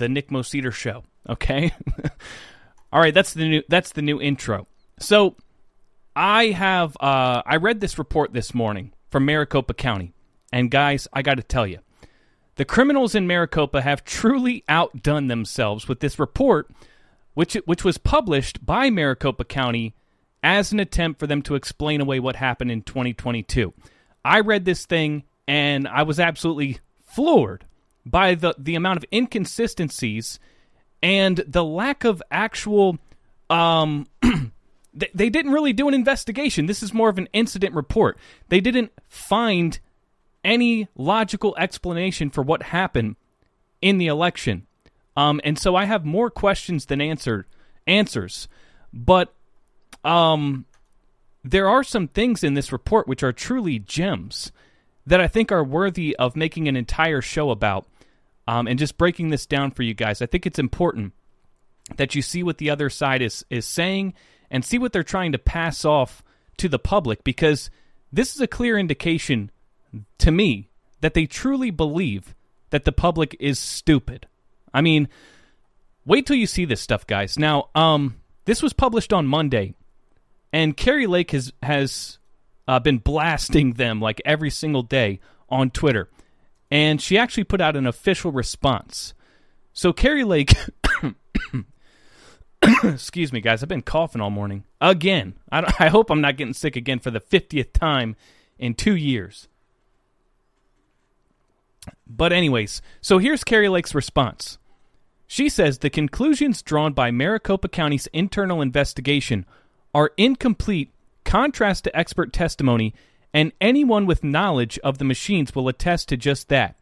the Nick Moseder show. Okay. All right, that's the new that's the new intro. So I have uh, I read this report this morning from Maricopa County, and guys, I got to tell you, the criminals in Maricopa have truly outdone themselves with this report, which which was published by Maricopa County as an attempt for them to explain away what happened in 2022. I read this thing and I was absolutely floored by the the amount of inconsistencies and the lack of actual um they, they didn't really do an investigation. This is more of an incident report. They didn't find any logical explanation for what happened in the election. Um, and so I have more questions than answered answers. But um, there are some things in this report which are truly gems that I think are worthy of making an entire show about. Um, and just breaking this down for you guys, I think it's important that you see what the other side is is saying and see what they're trying to pass off to the public because this is a clear indication to me that they truly believe that the public is stupid. I mean, wait till you see this stuff, guys. Now, um, this was published on Monday, and Kari Lake has has uh, been blasting them like every single day on Twitter, and she actually put out an official response. So Kari Lake Excuse me, guys. I've been coughing all morning again. I, I hope I'm not getting sick again for the 50th time in two years. But, anyways, so here's Kari Lake's response. She says the conclusions drawn by Maricopa County's internal investigation are incomplete, contrast to expert testimony, and anyone with knowledge of the machines will attest to just that.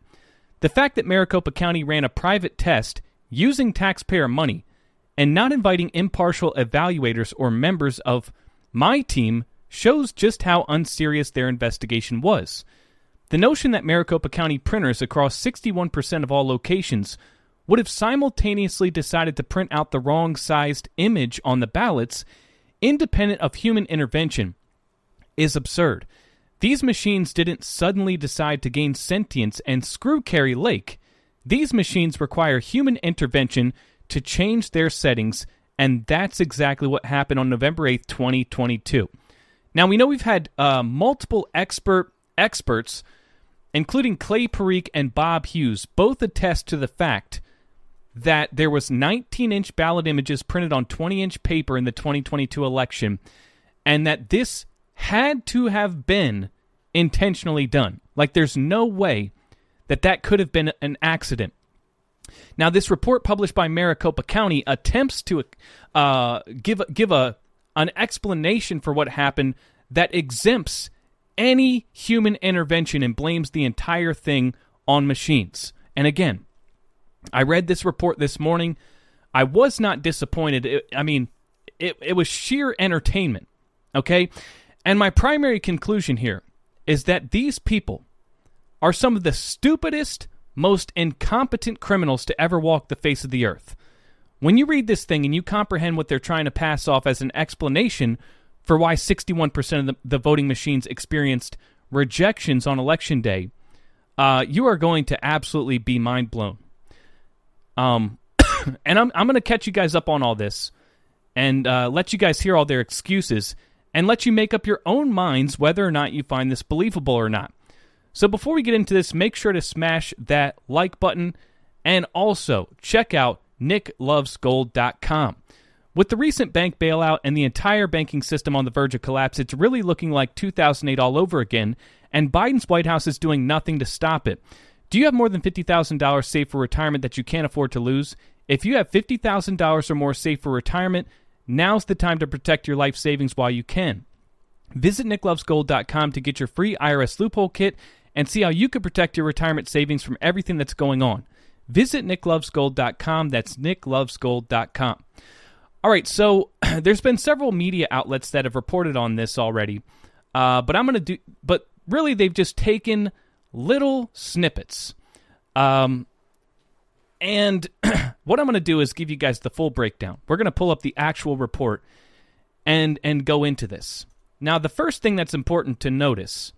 The fact that Maricopa County ran a private test using taxpayer money and not inviting impartial evaluators or members of my team shows just how unserious their investigation was. The notion that Maricopa County printers across 61% of all locations would have simultaneously decided to print out the wrong sized image on the ballots, independent of human intervention, is absurd. These machines didn't suddenly decide to gain sentience and screw Kari Lake. These machines require human intervention to change their settings, and that's exactly what happened on November 8th, 2022. Now, we know we've had uh, multiple expert experts, including Clay Parikh and Bob Hughes, both attest to the fact that there was 19-inch ballot images printed on 20-inch paper in the 2022 election, and that this had to have been intentionally done. Like, there's no way that that could have been an accident. Now, this report published by Maricopa County attempts to uh, give give a an explanation for what happened that exempts any human intervention and blames the entire thing on machines. And again, I read this report this morning. I was not disappointed. It, I mean, it, it was sheer entertainment. Okay? And my primary conclusion here is that these people are some of the stupidest, most incompetent criminals to ever walk the face of the earth. When you read this thing and you comprehend what they're trying to pass off as an explanation for why 61% of the, the voting machines experienced rejections on election day, uh, you are going to absolutely be mind blown. Um, and I'm, I'm going to catch you guys up on all this and uh, let you guys hear all their excuses and let you make up your own minds whether or not you find this believable or not. So before we get into this, make sure to smash that like button and also check out nicklovesgold.com. With the recent bank bailout and the entire banking system on the verge of collapse, it's really looking like 2008 all over again, and Biden's White House is doing nothing to stop it. Do you have more than $50,000 saved for retirement that you can't afford to lose? If you have $50,000 or more saved for retirement, now's the time to protect your life savings while you can. Visit nicklovesgold.com to get your free IRS loophole kit and see how you can protect your retirement savings from everything that's going on. Visit nicklovesgold.com. That's nicklovesgold.com. All right, so there's been several media outlets that have reported on this already, uh, but I'm going to do, but really they've just taken little snippets. Um, and what I'm going to do is give you guys the full breakdown. We're going to pull up the actual report and and go into this. Now, the first thing that's important to notice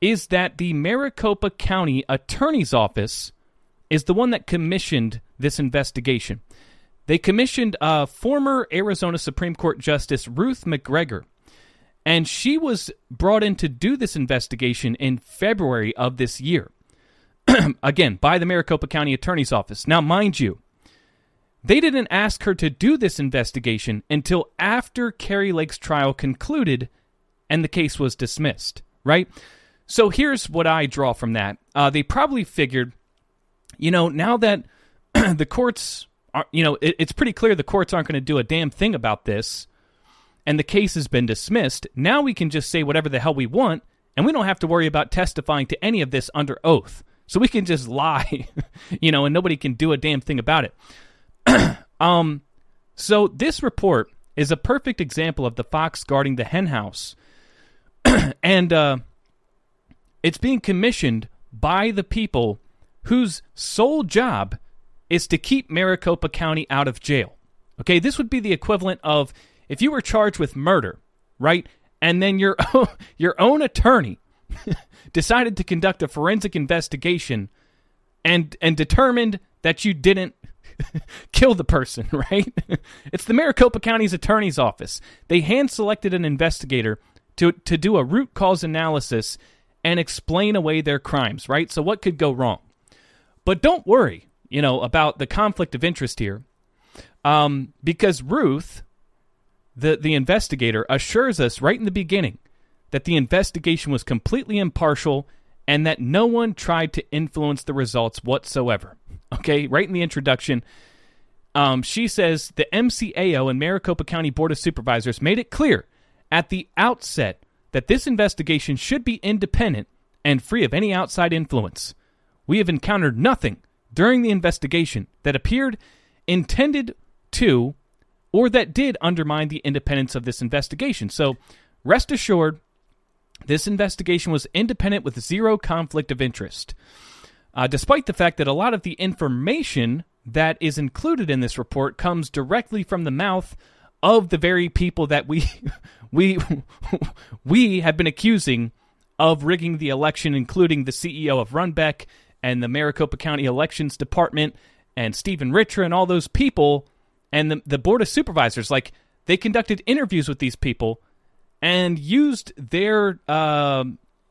is that the Maricopa County Attorney's Office is the one that commissioned this investigation. They commissioned uh, former Arizona Supreme Court Justice Ruth McGregor, and she was brought in to do this investigation in February of this year. Again, by the Maricopa County Attorney's Office. Now, mind you, they didn't ask her to do this investigation until after Kari Lake's trial concluded and the case was dismissed, right? So here's what I draw from that. Uh, they probably figured, you know, now that the courts are, you know, it, it's pretty clear the courts aren't going to do a damn thing about this, and the case has been dismissed. Now we can just say whatever the hell we want, and we don't have to worry about testifying to any of this under oath. So we can just lie, you know, and nobody can do a damn thing about it. um, so this report is a perfect example of the fox guarding the henhouse, and uh, it's being commissioned by the people whose sole job is to keep Maricopa County out of jail. Okay, this would be the equivalent of if you were charged with murder, right? And then your your own attorney decided to conduct a forensic investigation and and determined that you didn't kill the person, right? it's the Maricopa County's attorney's office. They hand selected an investigator to to do a root cause analysis and explain away their crimes, right? So what could go wrong? But don't worry, you know, about the conflict of interest here. Um, because Ruth, the, the investigator, assures us right in the beginning that the investigation was completely impartial and that no one tried to influence the results whatsoever. Okay, right in the introduction, um, she says the MCAO and Maricopa County Board of Supervisors made it clear at the outset that this investigation should be independent and free of any outside influence. We have encountered nothing during the investigation that appeared intended to or that did undermine the independence of this investigation. So rest assured, this investigation was independent with zero conflict of interest. Uh, despite the fact that a lot of the information that is included in this report comes directly from the mouth of the very people that we we we have been accusing of rigging the election, including the CEO of Runbeck and the Maricopa County Elections Department and Stephen Richer and all those people and the, the Board of Supervisors. Like, they conducted interviews with these people and used their uh,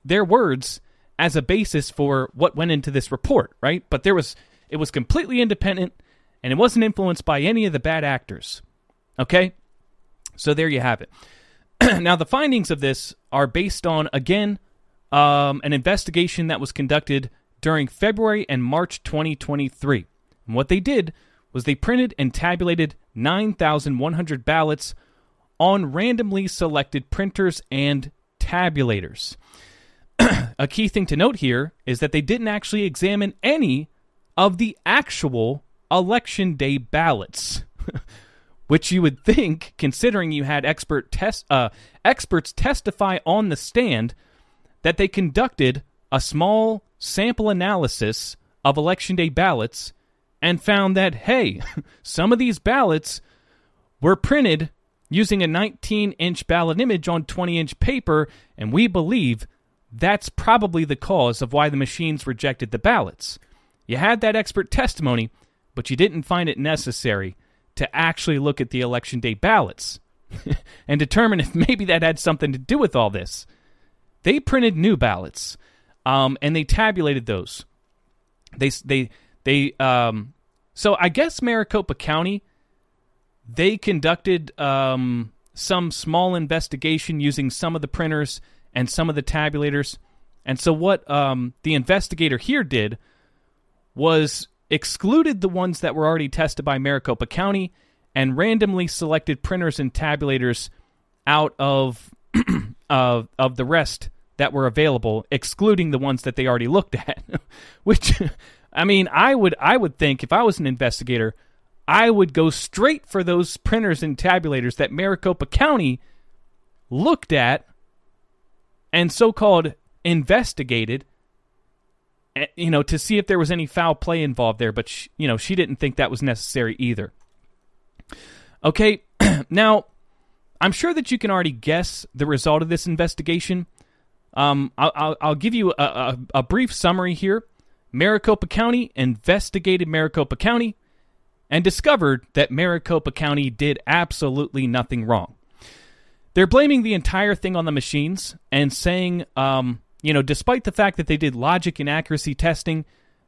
their words as a basis for what went into this report, right? But there was it was completely independent and it wasn't influenced by any of the bad actors. Okay? So there you have it. now the findings of this are based on again um, an investigation that was conducted during February and March 2023. And what they did was they printed and tabulated 9,100 ballots on randomly selected printers and tabulators. a key thing to note here is that they didn't actually examine any of the actual election day ballots. Which you would think, considering you had expert uh, experts testify on the stand, that they conducted a small sample analysis of election day ballots and found that, hey, some of these ballots were printed using a 19 inch ballot image on 20 inch paper, and we believe that's probably the cause of why the machines rejected the ballots. You had that expert testimony, but you didn't find it necessary to actually look at the election day ballots and determine if maybe that had something to do with all this. They printed new ballots um, and they tabulated those. They they they um, so I guess Maricopa County they conducted um, some small investigation using some of the printers and some of the tabulators. And so what um, the investigator here did was excluded the ones that were already tested by Maricopa County and randomly selected printers and tabulators out of of of the rest that were available, excluding the ones that they already looked at. Which, I mean, I would I would think if I was an investigator, I would go straight for those printers and tabulators that Maricopa County looked at and so-called investigated eh, you know to see if there was any foul play involved there but she, you know she didn't think that was necessary either okay now i'm sure that you can already guess the result of this investigation um, I'll, I'll, I'll, give you a, a, a brief summary here. Maricopa County investigated Maricopa County and discovered that Maricopa County did absolutely nothing wrong. They're blaming the entire thing on the machines and saying, um, you know, despite the fact that they did logic and accuracy testing,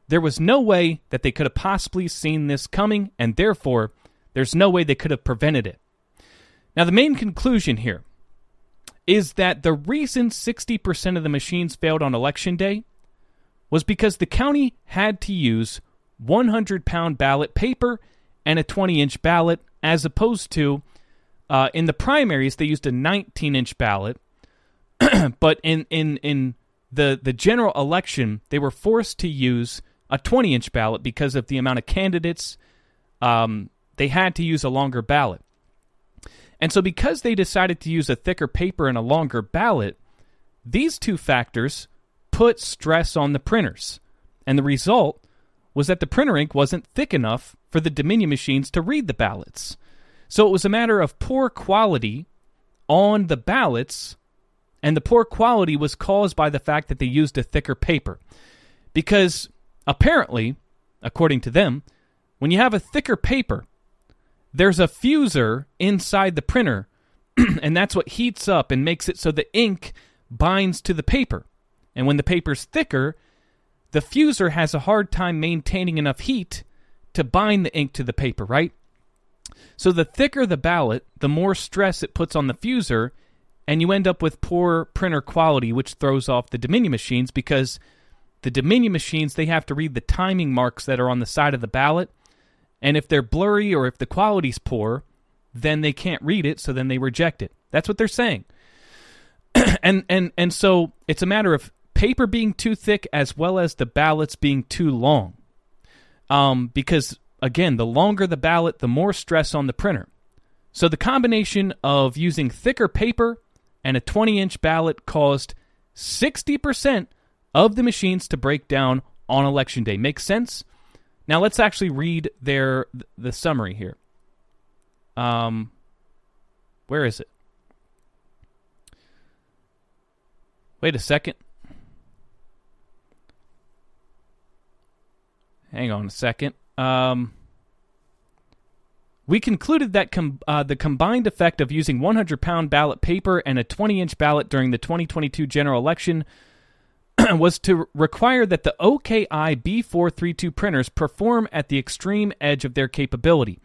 there was no way that they could have possibly seen this coming, and therefore, there's no way they could have prevented it. Now, the main conclusion here is that the reason 60% of the machines failed on election day was because the county had to use 100 pound ballot paper and a 20 inch ballot, as opposed to uh, in the primaries, they used a 19 inch ballot. but in, in, in the, the general election, they were forced to use a 20 inch ballot because of the amount of candidates. Um, they had to use a longer ballot. And so, because they decided to use a thicker paper and a longer ballot, these two factors put stress on the printers. And the result was that the printer ink wasn't thick enough for the Dominion machines to read the ballots. So it was a matter of poor quality on the ballots, and the poor quality was caused by the fact that they used a thicker paper. Because apparently, according to them, when you have a thicker paper, there's a fuser inside the printer, and that's what heats up and makes it so the ink binds to the paper. And when the paper's thicker, the fuser has a hard time maintaining enough heat to bind the ink to the paper, right? So the thicker the ballot, the more stress it puts on the fuser, and you end up with poor printer quality, which throws off the Dominion machines because the Dominion machines they have to read the timing marks that are on the side of the ballot and if they're blurry or if the quality's poor, then they can't read it, so then they reject it. That's what they're saying. and and and so it's a matter of paper being too thick as well as the ballots being too long. Um, because again, the longer the ballot, the more stress on the printer. So the combination of using thicker paper and a 20 inch ballot caused 60% of the machines to break down on election day. Makes sense? Now let's actually read their the summary here. Um, where is it? Wait a second. Hang on a second. Um, we concluded that com- uh, the combined effect of using 100 pound ballot paper and a 20 inch ballot during the 2022 general election was to require that the OKI B432 printers perform at the extreme edge of their capability,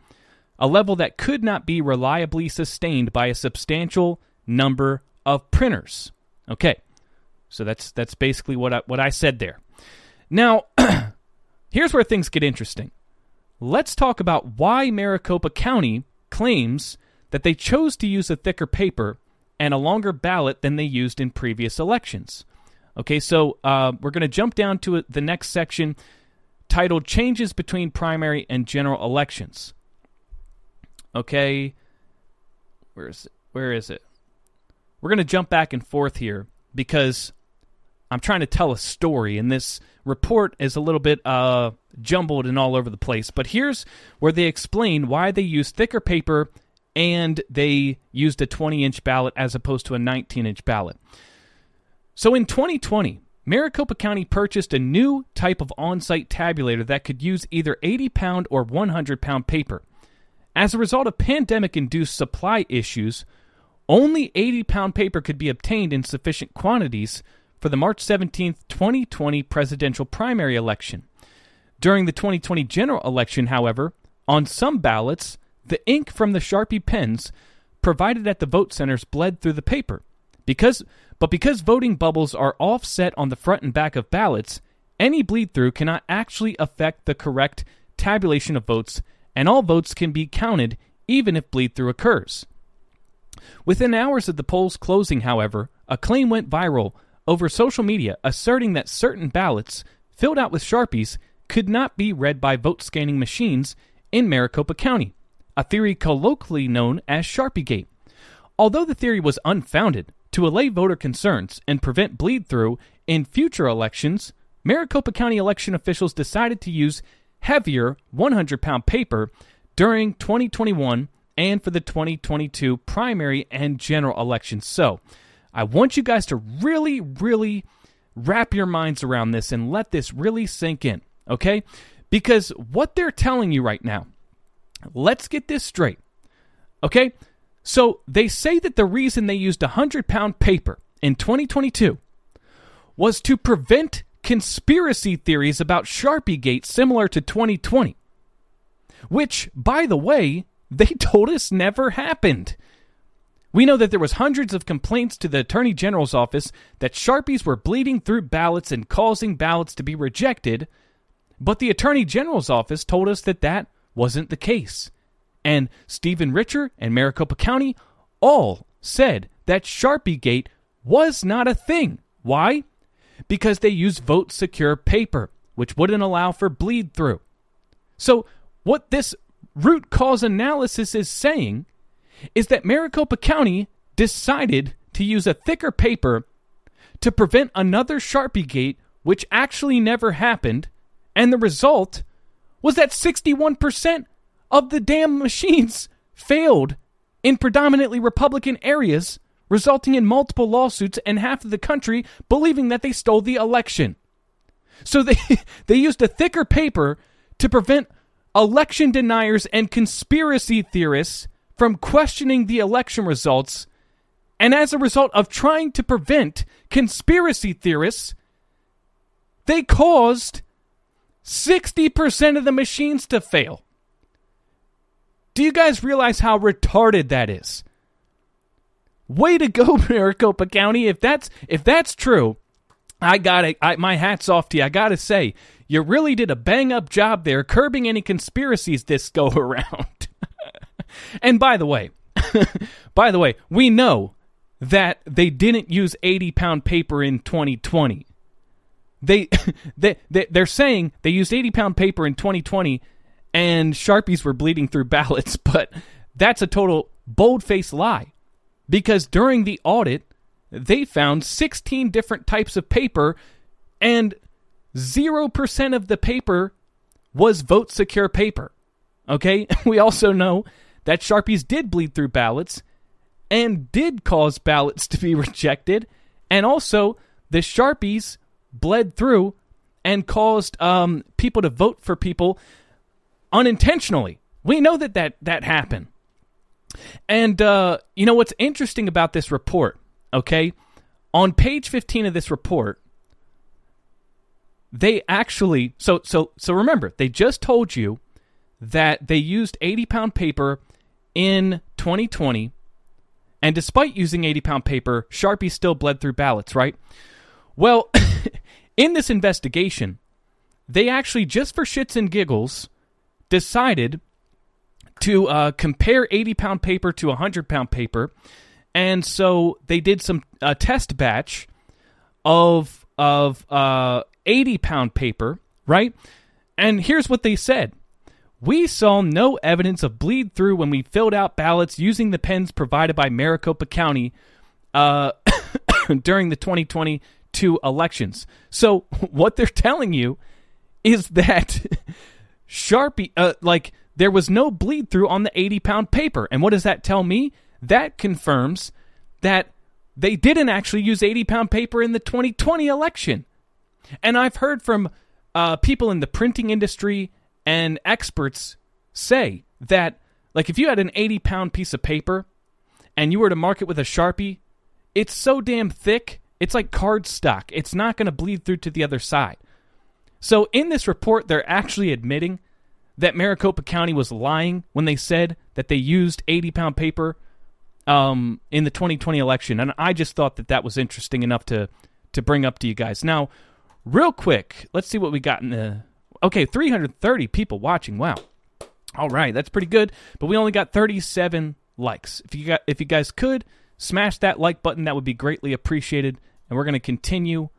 a level that could not be reliably sustained by a substantial number of printers. Okay, so that's that's basically what I, what I said there. Now, here's where things get interesting. Let's talk about why Maricopa County claims that they chose to use a thicker paper and a longer ballot than they used in previous elections. Okay, so uh, we're going to jump down to the next section titled Changes Between Primary and General Elections. Okay, where is it? Where is it? We're going to jump back and forth here because I'm trying to tell a story, and this report is a little bit uh, jumbled and all over the place. But here's where they explain why they used thicker paper and they used a 20 inch ballot as opposed to a 19 inch ballot. So in 2020, Maricopa County purchased a new type of on site tabulator that could use either 80 pound or 100 pound paper. As a result of pandemic induced supply issues, only 80 pound paper could be obtained in sufficient quantities for the March 17, 2020 presidential primary election. During the 2020 general election, however, on some ballots, the ink from the Sharpie pens provided at the vote centers bled through the paper. Because but because voting bubbles are offset on the front and back of ballots, any bleed through cannot actually affect the correct tabulation of votes, and all votes can be counted even if bleed through occurs. Within hours of the polls closing, however, a claim went viral over social media asserting that certain ballots filled out with Sharpies could not be read by vote scanning machines in Maricopa County, a theory colloquially known as Sharpiegate. Although the theory was unfounded, to allay voter concerns and prevent bleed through in future elections, Maricopa County election officials decided to use heavier 100 pound paper during 2021 and for the 2022 primary and general elections. So, I want you guys to really, really wrap your minds around this and let this really sink in, okay? Because what they're telling you right now let's get this straight. Okay? So they say that the reason they used 100 pound paper in 2022 was to prevent conspiracy theories about Sharpie Gate similar to 2020. Which, by the way, they told us never happened. We know that there was hundreds of complaints to the Attorney General's office that Sharpies were bleeding through ballots and causing ballots to be rejected, but the Attorney General's office told us that that wasn't the case. And Stephen Richer and Maricopa County all said that Sharpie Gate was not a thing. Why? Because they used vote secure paper, which wouldn't allow for bleed through. So, what this root cause analysis is saying is that Maricopa County decided to use a thicker paper to prevent another Sharpie Gate, which actually never happened, and the result was that 61% of the damn machines failed in predominantly Republican areas, resulting in multiple lawsuits and half of the country believing that they stole the election. So they they used a thicker paper to prevent election deniers and conspiracy theorists from questioning the election results, and as a result of trying to prevent conspiracy theorists, they caused 60% of the machines to fail. Do you guys realize how retarded that is? Way to go, Maricopa County. If that's if that's true, I got it. My hat's off to you. I got to say, you really did a bang up job there, curbing any conspiracies this go around. And by the way, by the way, we know that they didn't use 80 pound paper in 2020. They, they, they, they're saying they used 80 pound paper in 2020 and Sharpies were bleeding through ballots, but that's a total bold faced lie. Because during the audit, they found 16 different types of paper and 0% of the paper was vote secure paper. Okay? We also know that Sharpies did bleed through ballots and did cause ballots to be rejected. And also, the Sharpies bled through and caused um, people to vote for people unintentionally. We know that that, that happened. And, uh, you know, what's interesting about this report, okay? On page 15 of this report, they actually so so so remember they just told you that they used 80 pound paper in 2020, and despite using 80 pound paper, Sharpie still bled through ballots, right? Well, in this investigation, they actually, just for shits and giggles, decided to uh, compare 80 pound paper to 100 pound paper. And so they did some a test batch of of uh, 80 pound paper, right? And here's what they said we saw no evidence of bleed through when we filled out ballots using the pens provided by Maricopa County uh, during the 2022 elections. So, what they're telling you is that Sharpie, uh, like, there was no bleed through on the 80 pound paper. And what does that tell me? That confirms that they didn't actually use 80 pound paper in the 2020 election. And I've heard from uh, people in the printing industry and experts say that, like, if you had an 80 pound piece of paper and you were to mark it with a Sharpie, it's so damn thick, it's like cardstock. It's not going to bleed through to the other side. So, in this report, they're actually admitting that Maricopa County was lying when they said that they used 80 pound paper um, in the 2020 election. And I just thought that that was interesting enough to, to bring up to you guys. Now, real quick, let's see what we got in the Okay, 330 people watching. Wow. All right, that's pretty good. But we only got 37 likes. If you got, if you guys could smash that like button, that would be greatly appreciated. And we're going to continue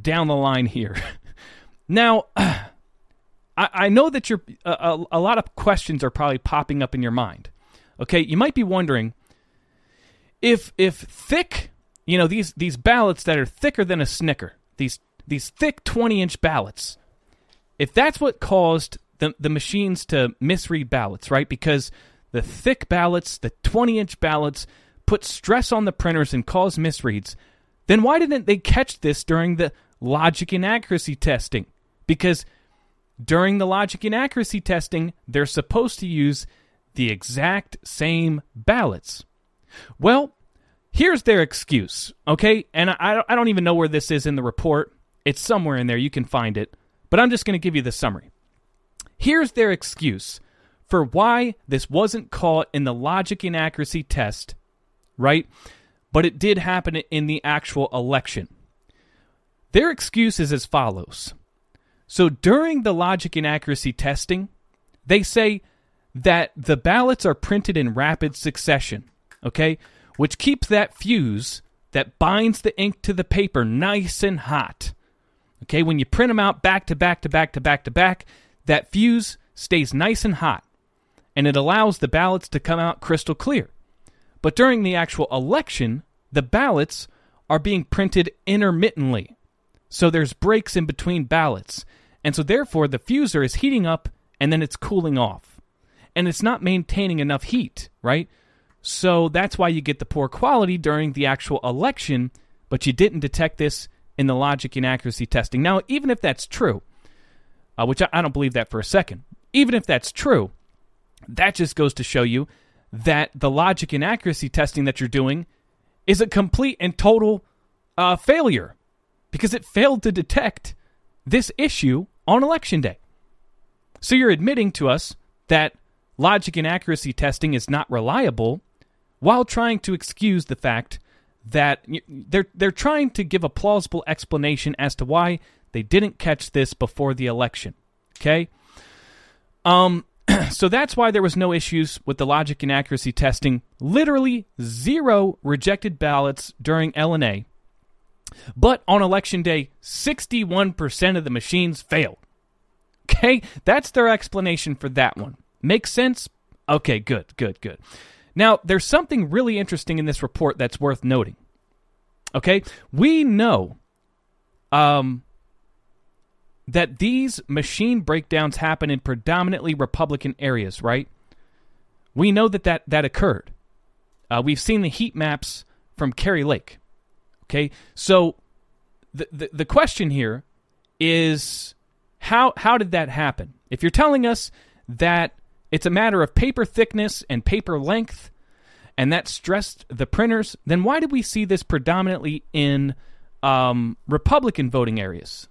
down the line here. now, I, know that you're a, a lot of questions are probably popping up in your mind. Okay, you might be wondering if if thick, you know these these ballots that are thicker than a Snicker, these these thick 20 inch ballots if that's what caused the, the machines to misread ballots, right? Because the thick ballots, the 20 inch ballots, put stress on the printers and cause misreads, then why didn't they catch this during the logic and accuracy testing? Because during the logic and accuracy testing, they're supposed to use the exact same ballots. Well, here's their excuse, okay? And I, I don't even know where this is in the report. It's somewhere in there. You can find it. But I'm just going to give you the summary. Here's their excuse for why this wasn't caught in the logic and accuracy test, right? But it did happen in the actual election. Their excuse is as follows. So during the logic and accuracy testing, they say that the ballots are printed in rapid succession, okay? Which keeps that fuse that binds the ink to the paper nice and hot. Okay, when you print them out back to back to back to back to back, that fuse stays nice and hot and it allows the ballots to come out crystal clear. But during the actual election, the ballots are being printed intermittently. So there's breaks in between ballots. And so therefore the fuser is heating up and then it's cooling off. And it's not maintaining enough heat, right? So that's why you get the poor quality during the actual election, but you didn't detect this in the logic and accuracy testing. Now, even if that's true, uh, which I, I don't believe that for a second, even if that's true, that just goes to show you that the logic and accuracy testing that you're doing is a complete and total uh, failure because it failed to detect this issue on election day. So you're admitting to us that logic and accuracy testing is not reliable while trying to excuse the fact that they're they're trying to give a plausible explanation as to why they didn't catch this before the election. Okay? Um so that's why there was no issues with the logic and accuracy testing. Literally zero rejected ballots during LNA. But on election day, 61% of the machines failed. Okay? That's their explanation for that one. Makes sense? Okay, good, good, good. Now, there's something really interesting in this report that's worth noting. Okay? We know um, that these machine breakdowns happen in predominantly Republican areas, right? We know that that, that occurred. Uh, we've seen the heat maps from Kari Lake. Okay? So the, the, the question here is how, how did that happen? If you're telling us that it's a matter of paper thickness and paper length, and that stressed the printers, then why did we see this predominantly in um, Republican voting areas?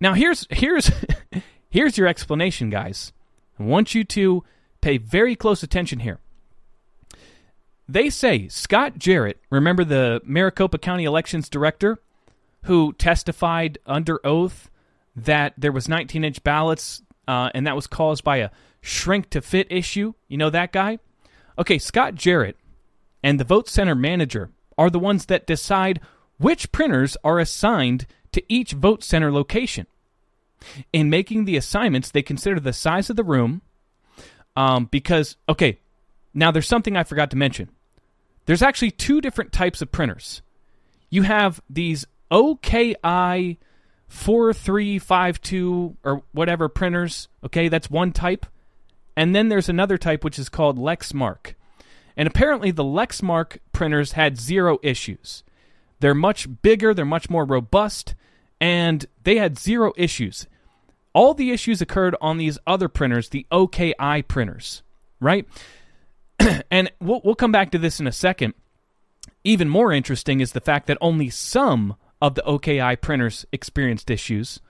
Now here's here's here's your explanation, guys. I want you to pay very close attention here. They say Scott Jarrett, remember the Maricopa County Elections Director, who testified under oath that there was 19-inch ballots uh, and that was caused by a shrink to fit issue. You know that guy? Okay, Scott Jarrett and the vote center manager are the ones that decide which printers are assigned to each vote center location. In making the assignments, they consider the size of the room um, because, okay, now there's something I forgot to mention. There's actually two different types of printers. You have these OKI 4352 or whatever printers. Okay, that's one type. And then there's another type which is called Lexmark. And apparently the Lexmark printers had zero issues. They're much bigger, they're much more robust, and they had zero issues. All the issues occurred on these other printers, the OKI printers, right? and we'll, we'll come back to this in a second. Even more interesting is the fact that only some of the OKI printers experienced issues.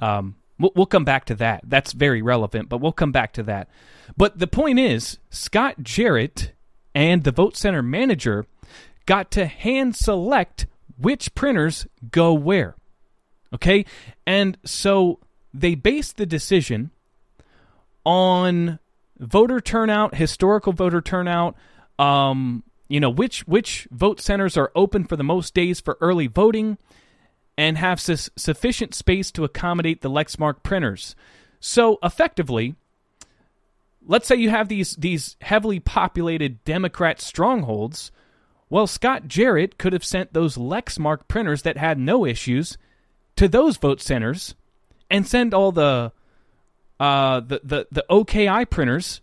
Um, we'll, we'll come back to that. That's very relevant, but we'll come back to that. But the point is, Scott Jarrett and the Vote Center manager got to hand select which printers go where. Okay? And so they based the decision on voter turnout, historical voter turnout, um, you know which which vote centers are open for the most days for early voting and have su- sufficient space to accommodate the Lexmark printers. So effectively, let's say you have these these heavily populated Democrat strongholds. Well, Scott Jarrett could have sent those Lexmark printers that had no issues to those vote centers and send all the uh, the, the the OKI printers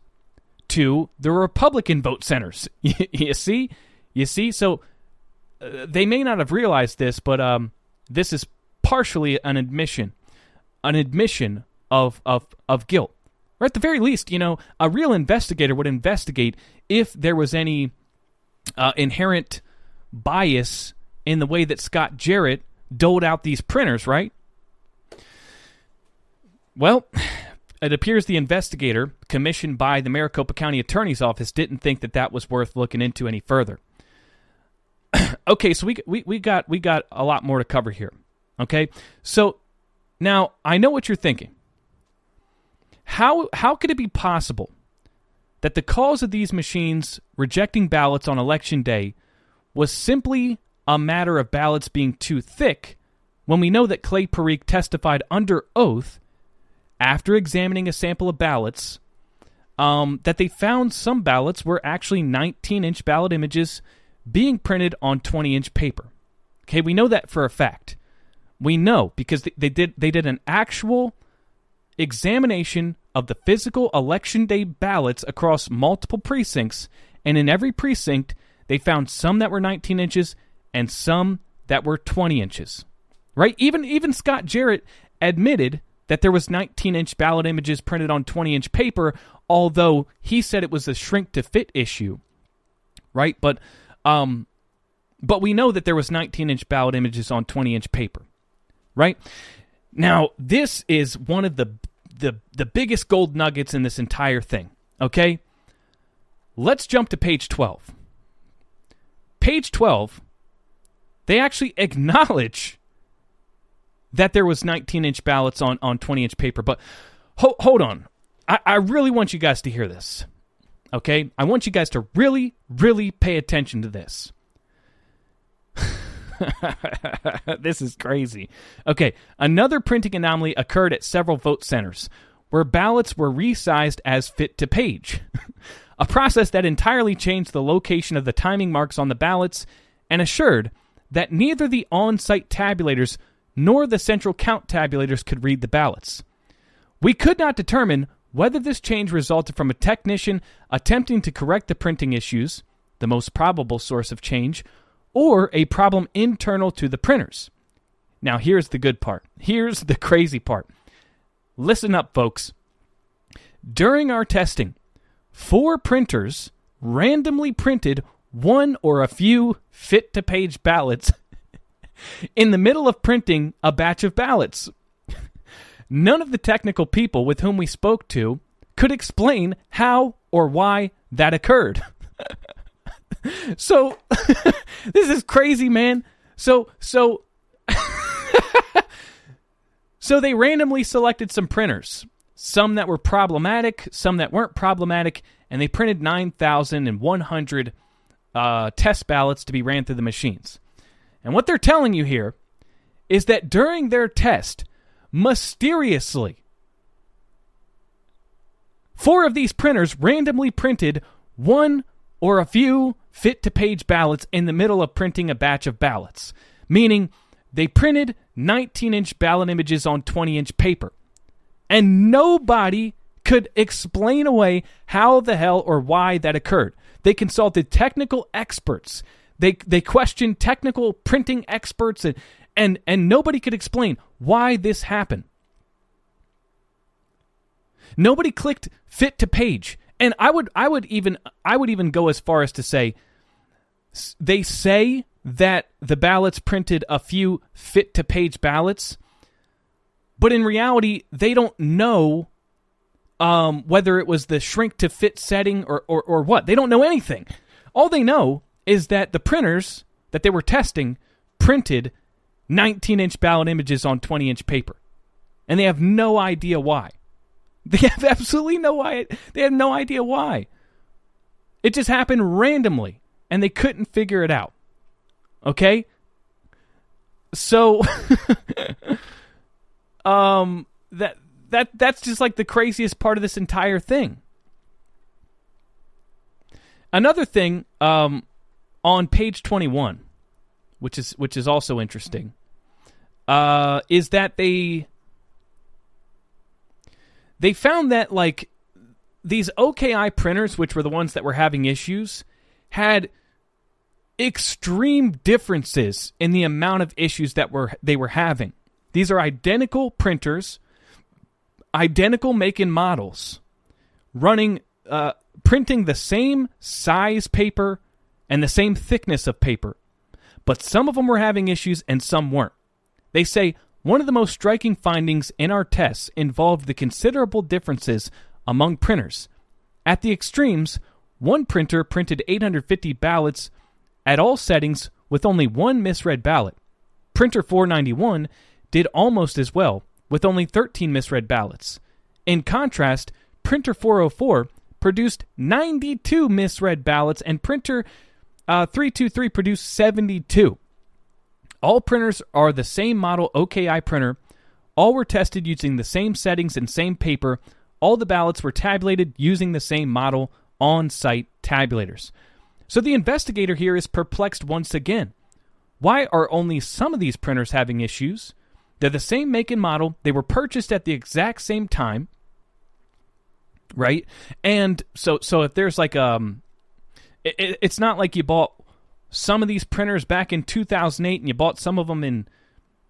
to the Republican vote centers. you see, you see. So uh, they may not have realized this, but um, this is partially an admission. an admission of of of guilt. Or at the very least, you know, a real investigator would investigate if there was any uh, inherent bias in the way that Scott Jarrett doled out these printers, right? Well, it appears the investigator commissioned by the Maricopa County Attorney's Office didn't think that that was worth looking into any further. okay, so we, we we got we got a lot more to cover here. Okay, so now I know what you're thinking. How how could it be possible that the cause of these machines rejecting ballots on election day was simply a matter of ballots being too thick when we know that Clay Parikh testified under oath after examining a sample of ballots um, that they found some ballots were actually 19 inch ballot images being printed on 20 inch paper. Okay, we know that for a fact. We know because they, they did they did an actual examination of the physical election day ballots across multiple precincts, and in every precinct they found some that were 19 inches and some that were 20 inches. Right? Even even Scott Jarrett admitted that there was 19 inch ballot images printed on 20 inch paper, although he said it was a shrink to fit issue. Right? But um but we know that there was 19 inch ballot images on 20 inch paper. Right? Now, this is one of the the the biggest gold nuggets in this entire thing. Okay? Let's jump to page 12. Page 12 they actually acknowledge that there was 19 inch ballots on, on 20 inch paper. But ho- hold on. I, I really want you guys to hear this. Okay? I want you guys to really, really pay attention to this. this is crazy. Okay, another printing anomaly occurred at several vote centers where ballots were resized as fit to page. a process that entirely changed the location of the timing marks on the ballots and assured that neither the on site tabulators nor the central count tabulators could read the ballots. We could not determine whether this change resulted from a technician attempting to correct the printing issues, the most probable source of change, or a problem internal to the printers. Now, here's the good part. Here's the crazy part. Listen up, folks. During our testing, four printers randomly printed one or a few fit to page ballots in the middle of printing a batch of ballots. None of the technical people with whom we spoke to could explain how or why that occurred. so this is crazy, man. So so so they randomly selected some printers, some that were problematic, some that weren't problematic, and they printed 9,100 uh, test ballots to be ran through the machines. And what they're telling you here is that during their test, mysteriously, four of these printers randomly printed one or a few fit to page ballots in the middle of printing a batch of ballots, meaning they printed 19 inch ballot images on 20 inch paper. And nobody could explain away how the hell or why that occurred. They consulted technical experts. They they questioned technical printing experts and and and nobody could explain why this happened. Nobody clicked fit to page. And I would I would even I would even go as far as to say they say that the ballots printed a few fit to page ballots, but in reality they don't know um, whether it was the shrink to fit setting or, or, or what. They don't know anything. All they know is that the printers that they were testing printed 19 inch ballot images on 20 inch paper. And they have no idea why. They have absolutely no why. They have no idea why. It just happened randomly and they couldn't figure it out. Okay? So um that that that's just like the craziest part of this entire thing. Another thing um, on page 21, which is which is also interesting, uh, is that they they found that like these OKI printers, which were the ones that were having issues, had extreme differences in the amount of issues that were they were having. These are identical printers identical make and models, running, uh, printing the same size paper and the same thickness of paper, but some of them were having issues and some weren't. They say one of the most striking findings in our tests involved the considerable differences among printers. At the extremes, one printer printed 850 ballots at all settings with only one misread ballot. Printer 491 did almost as well, with only 13 misread ballots. In contrast, Printer 404 produced 92 misread ballots, and Printer uh, 323 produced 72. All printers are the same model OKI printer. All were tested using the same settings and same paper. All the ballots were tabulated using the same model on site tabulators. So the investigator here is perplexed once again. Why are only some of these printers having issues? They're the same make and model, they were purchased at the exact same time, right? And so so if there's like um it, it's not like you bought some of these printers back in 2008 and you bought some of them in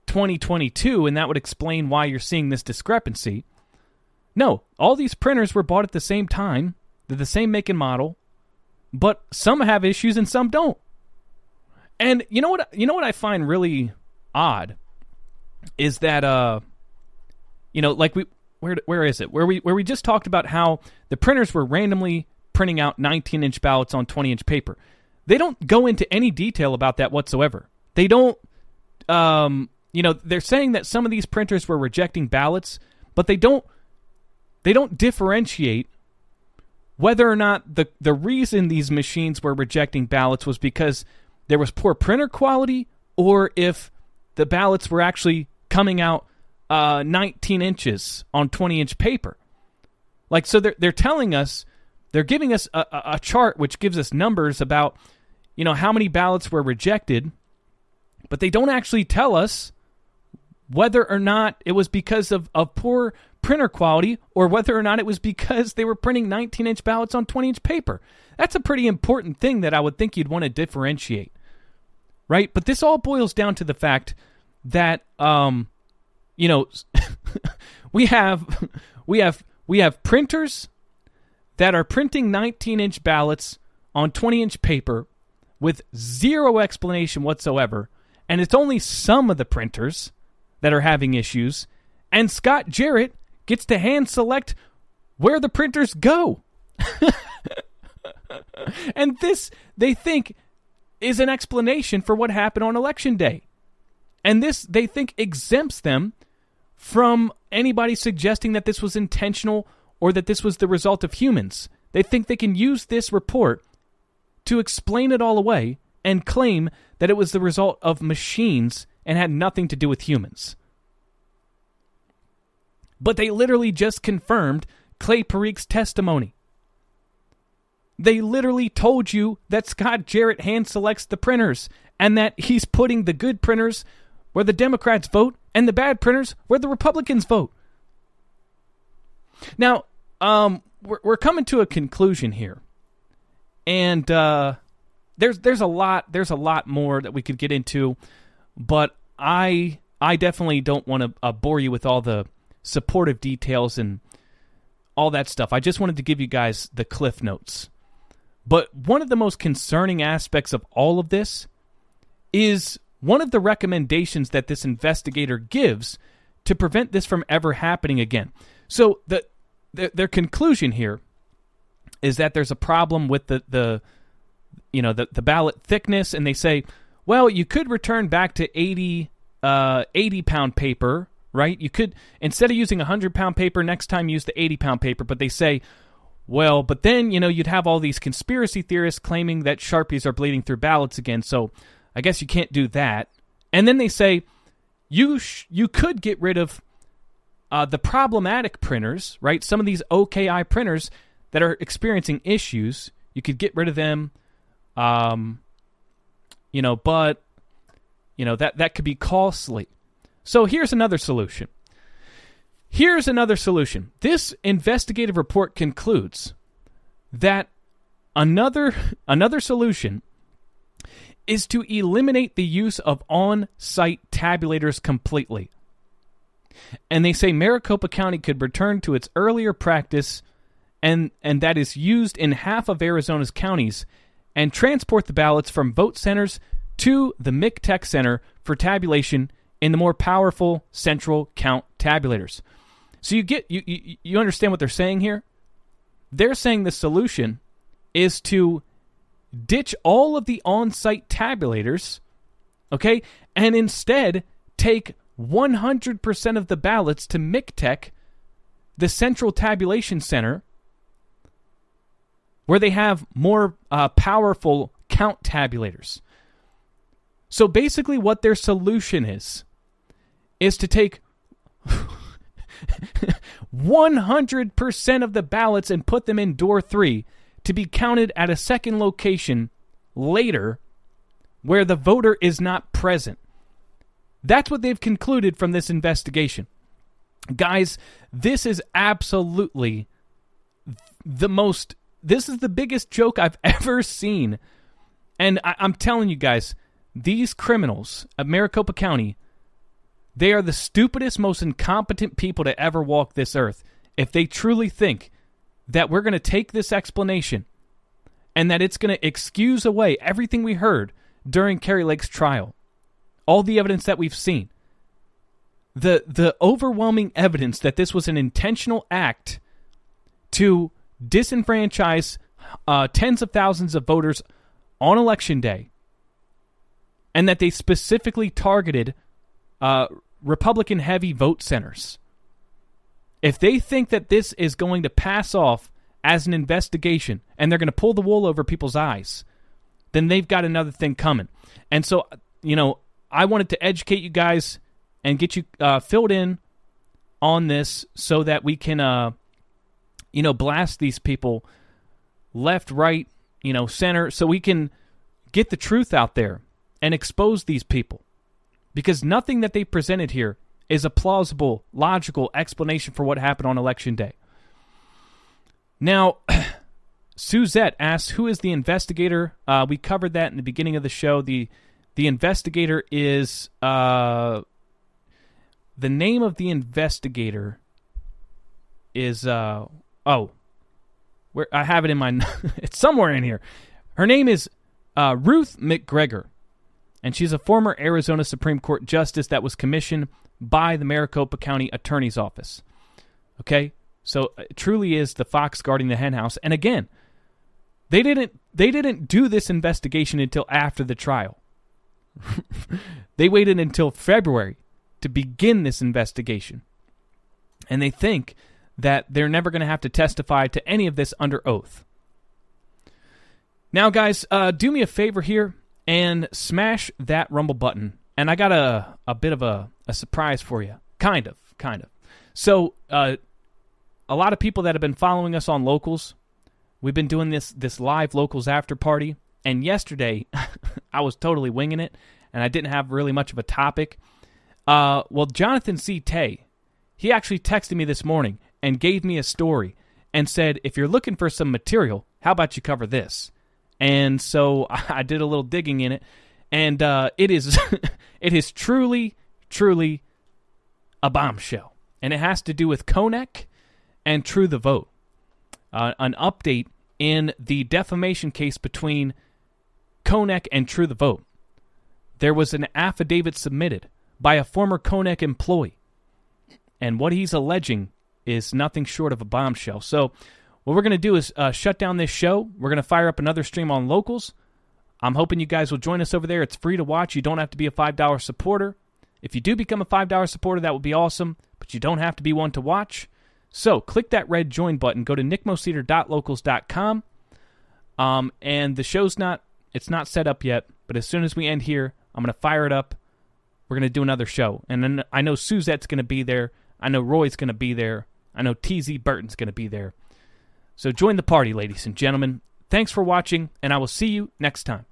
2022 and that would explain why you're seeing this discrepancy. No, all these printers were bought at the same time. They're the same make and model, but some have issues and some don't. And you know what you know what I find really odd is that uh you know like we where where is it? Where we where we just talked about how the printers were randomly printing out 19 inch ballots on 20 inch paper. They don't go into any detail about that whatsoever. They don't um you know, they're saying that some of these printers were rejecting ballots, but they don't they don't differentiate whether or not the the reason these machines were rejecting ballots was because there was poor printer quality or if the ballots were actually coming out uh, 19 inches on 20 inch paper. Like so they're they're telling us they're giving us a, a chart which gives us numbers about you know how many ballots were rejected, but they don't actually tell us whether or not it was because of, of poor printer quality or whether or not it was because they were printing 19 inch ballots on 20 inch paper. That's a pretty important thing that I would think you'd want to differentiate. Right? But this all boils down to the fact that um you know we have we have we have printers that are printing 19 inch ballots on 20 inch paper with zero explanation whatsoever and it's only some of the printers that are having issues and Scott Jarrett gets to hand select where the printers go. and this, they think, is an explanation for what happened on election day. And this, they think, exempts them from anybody suggesting that this was intentional or that this was the result of humans. They think they can use this report to explain it all away and claim that it was the result of machines and had nothing to do with humans but they literally just confirmed Clay Parikh's testimony. They literally told you that Scott Jarrett hand selects the printers and that he's putting the good printers where the Democrats vote and the bad printers where the Republicans vote. Now, um, we're, we're coming to a conclusion here, and uh, there's there's a lot there's a lot more that we could get into, but I I definitely don't want to uh, bore you with all the supportive details and all that stuff. I just wanted to give you guys the cliff notes. But one of the most concerning aspects of all of this is one of the recommendations that this investigator gives to prevent this from ever happening again. So the, the their conclusion here is that there's a problem with the the you know the the ballot thickness and they say, well, you could return back to 80 uh, 80 pound paper right? You could instead of using a 100 pound paper, next time use the 80 pound paper, but they say, well, but then, you know, you'd have all these conspiracy theorists claiming that Sharpies are bleeding through ballots again, so I guess you can't do that. And then they say you sh- you could get rid of uh, the problematic printers, right? Some of these OKI printers that are experiencing issues, you could get rid of them. Um, you know, but you know that that could be costly. So here's another solution. Here's another solution. This investigative report concludes that another another solution is to eliminate the use of on-site tabulators completely. And they say Maricopa County could return to its earlier practice and and that is used in half of Arizona's counties and transport the ballots from vote centers to the MCTEC Center for tabulation in the more powerful central count tabulators. So you get you, you you understand what they're saying here? They're saying the solution is to ditch all of the on-site tabulators, okay, and instead take 100% of the ballots to MCTEC, the central tabulation center, where they have more uh, powerful count tabulators. So basically, what their solution is, is to take 100% of the ballots and put them in door three to be counted at a second location later where the voter is not present. That's what they've concluded from this investigation. Guys, this is absolutely the most this is the biggest joke I've ever seen. And I, am telling you guys, these criminals of Maricopa County, they are the stupidest, most incompetent people to ever walk this earth. If they truly think that we're going to take this explanation and that it's going to excuse away everything we heard during Kari Lake's trial, all the evidence that we've seen, the the overwhelming evidence that this was an intentional act to disenfranchise uh, tens of thousands of voters on election day, and that they specifically targeted uh, Republican heavy vote centers. If they think that this is going to pass off as an investigation and they're going to pull the wool over people's eyes, then they've got another thing coming. And so, you know, I wanted to educate you guys and get you uh, filled in on this so that we can uh, you know, blast these people left, right, you know, center, so we can get the truth out there and expose these people. Because nothing that they presented here is a plausible, logical explanation for what happened on election day. Now, Suzette asks, "Who is the investigator?" Uh, we covered that in the beginning of the show. the The investigator is uh, the name of the investigator is uh, Oh, where I have it in my it's somewhere in here. Her name is uh, Ruth McGregor, and she's a former Arizona Supreme Court justice that was commissioned by the Maricopa County Attorney's Office. Okay, so it truly is the fox guarding the henhouse. And again, they didn't they didn't do this investigation until after the trial. they waited until February to begin this investigation. And they think that they're never going to have to testify to any of this under oath. Now, guys, uh, do me a favor here and smash that Rumble button. And I got a, a bit of a, a surprise for you. Kind of, kind of. So, uh, a lot of people that have been following us on locals, we've been doing this this live locals after party. And yesterday, I was totally winging it, and I didn't have really much of a topic. Uh, well, Jonathan C. Tay, he actually texted me this morning, and gave me a story and said, if you're looking for some material, how about you cover this? And so I did a little digging in it, and uh, it is it is truly, truly a bombshell, and it has to do with Konnech and True the Vote. Uh, an update in the defamation case between Konnech and True the Vote. There was an affidavit submitted by a former Konnech employee, and what he's alleging is nothing short of a bombshell. So, what we're going to do is uh, shut down this show. We're going to fire up another stream on locals. I'm hoping you guys will join us over there. It's free to watch. You don't have to be a $5 supporter. If you do become a $5 supporter, that would be awesome, but you don't have to be one to watch. So, click that red join button. Go to nickmoseder.locals.com. Um, and the show's not it's not set up yet, but as soon as we end here, I'm going to fire it up. We're going to do another show. And then I know Suzette's going to be there. I know Roy's going to be there. I know TZ Burton's going to be there. So join the party, ladies and gentlemen. Thanks for watching, and I will see you next time.